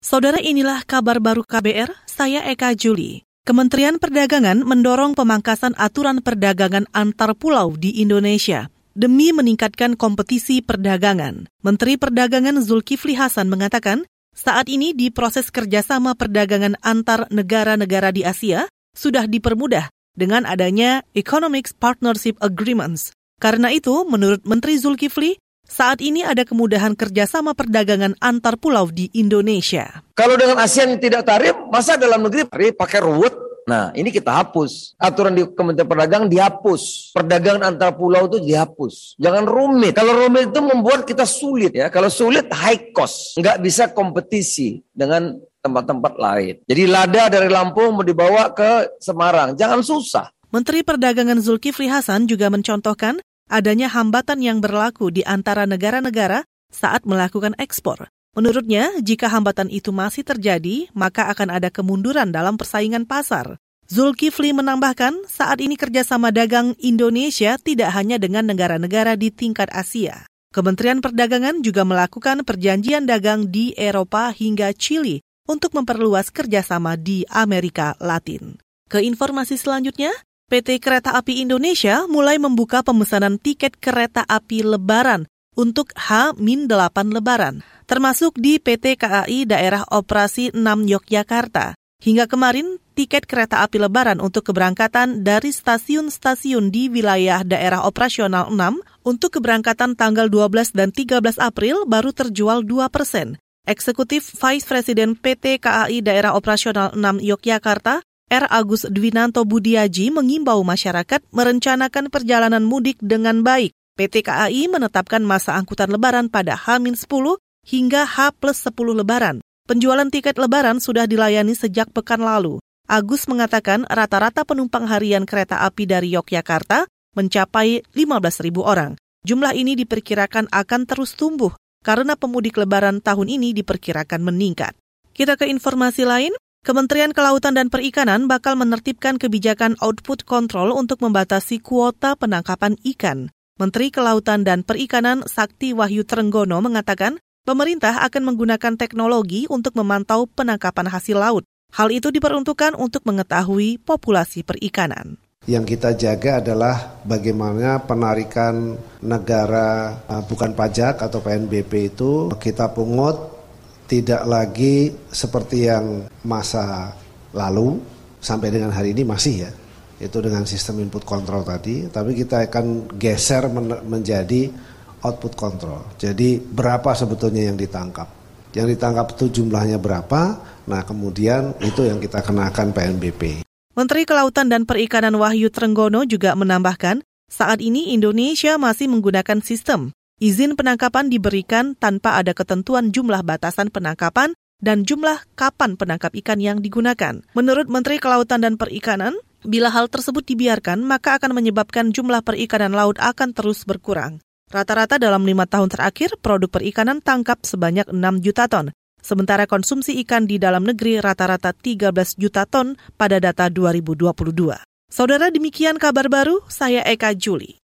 Saudara inilah kabar baru KBR, saya Eka Juli. Kementerian Perdagangan mendorong pemangkasan aturan perdagangan antar pulau di Indonesia demi meningkatkan kompetisi perdagangan. Menteri Perdagangan Zulkifli Hasan mengatakan, saat ini di proses kerjasama perdagangan antar negara-negara di Asia sudah dipermudah dengan adanya Economic Partnership Agreements. Karena itu, menurut Menteri Zulkifli, saat ini ada kemudahan kerjasama perdagangan antar pulau di Indonesia. Kalau dengan ASEAN tidak tarif, masa dalam negeri tarif pakai ruwet? Nah, ini kita hapus. Aturan di Kementerian Perdagangan dihapus. Perdagangan antar pulau itu dihapus. Jangan rumit. Kalau rumit itu membuat kita sulit ya. Kalau sulit high cost. Nggak bisa kompetisi dengan tempat-tempat lain. Jadi lada dari Lampung mau dibawa ke Semarang. Jangan susah. Menteri Perdagangan Zulkifli Hasan juga mencontohkan adanya hambatan yang berlaku di antara negara-negara saat melakukan ekspor. Menurutnya, jika hambatan itu masih terjadi, maka akan ada kemunduran dalam persaingan pasar. Zulkifli menambahkan, saat ini kerjasama dagang Indonesia tidak hanya dengan negara-negara di tingkat Asia. Kementerian Perdagangan juga melakukan perjanjian dagang di Eropa hingga Chili untuk memperluas kerjasama di Amerika Latin. Ke informasi selanjutnya, PT Kereta Api Indonesia mulai membuka pemesanan tiket kereta api Lebaran untuk H-8 Lebaran, termasuk di PT KAI Daerah Operasi 6 Yogyakarta. Hingga kemarin, tiket kereta api Lebaran untuk keberangkatan dari stasiun-stasiun di wilayah daerah operasional 6 untuk keberangkatan tanggal 12 dan 13 April baru terjual 2 persen. Eksekutif Vice President PT KAI Daerah Operasional 6 Yogyakarta, R. Agus Dwinanto Budiaji mengimbau masyarakat merencanakan perjalanan mudik dengan baik. PT KAI menetapkan masa angkutan lebaran pada H-10 hingga H plus 10 lebaran. Penjualan tiket lebaran sudah dilayani sejak pekan lalu. Agus mengatakan rata-rata penumpang harian kereta api dari Yogyakarta mencapai 15.000 orang. Jumlah ini diperkirakan akan terus tumbuh karena pemudik lebaran tahun ini diperkirakan meningkat. Kita ke informasi lain, Kementerian Kelautan dan Perikanan bakal menertibkan kebijakan output control untuk membatasi kuota penangkapan ikan. Menteri Kelautan dan Perikanan Sakti Wahyu Trenggono mengatakan, pemerintah akan menggunakan teknologi untuk memantau penangkapan hasil laut. Hal itu diperuntukkan untuk mengetahui populasi perikanan. Yang kita jaga adalah bagaimana penarikan negara eh, bukan pajak atau PNBP itu kita pungut tidak lagi seperti yang masa lalu sampai dengan hari ini masih ya. Itu dengan sistem input control tadi tapi kita akan geser men menjadi output control. Jadi berapa sebetulnya yang ditangkap? Yang ditangkap itu jumlahnya berapa? Nah kemudian itu yang kita kenakan PNBP Menteri Kelautan dan Perikanan Wahyu Trenggono juga menambahkan saat ini Indonesia masih menggunakan sistem Izin penangkapan diberikan tanpa ada ketentuan jumlah batasan penangkapan dan jumlah kapan penangkap ikan yang digunakan. Menurut Menteri Kelautan dan Perikanan, bila hal tersebut dibiarkan, maka akan menyebabkan jumlah perikanan laut akan terus berkurang. Rata-rata dalam lima tahun terakhir, produk perikanan tangkap sebanyak 6 juta ton. Sementara konsumsi ikan di dalam negeri rata-rata 13 juta ton pada data 2022. Saudara demikian kabar baru, saya Eka Juli.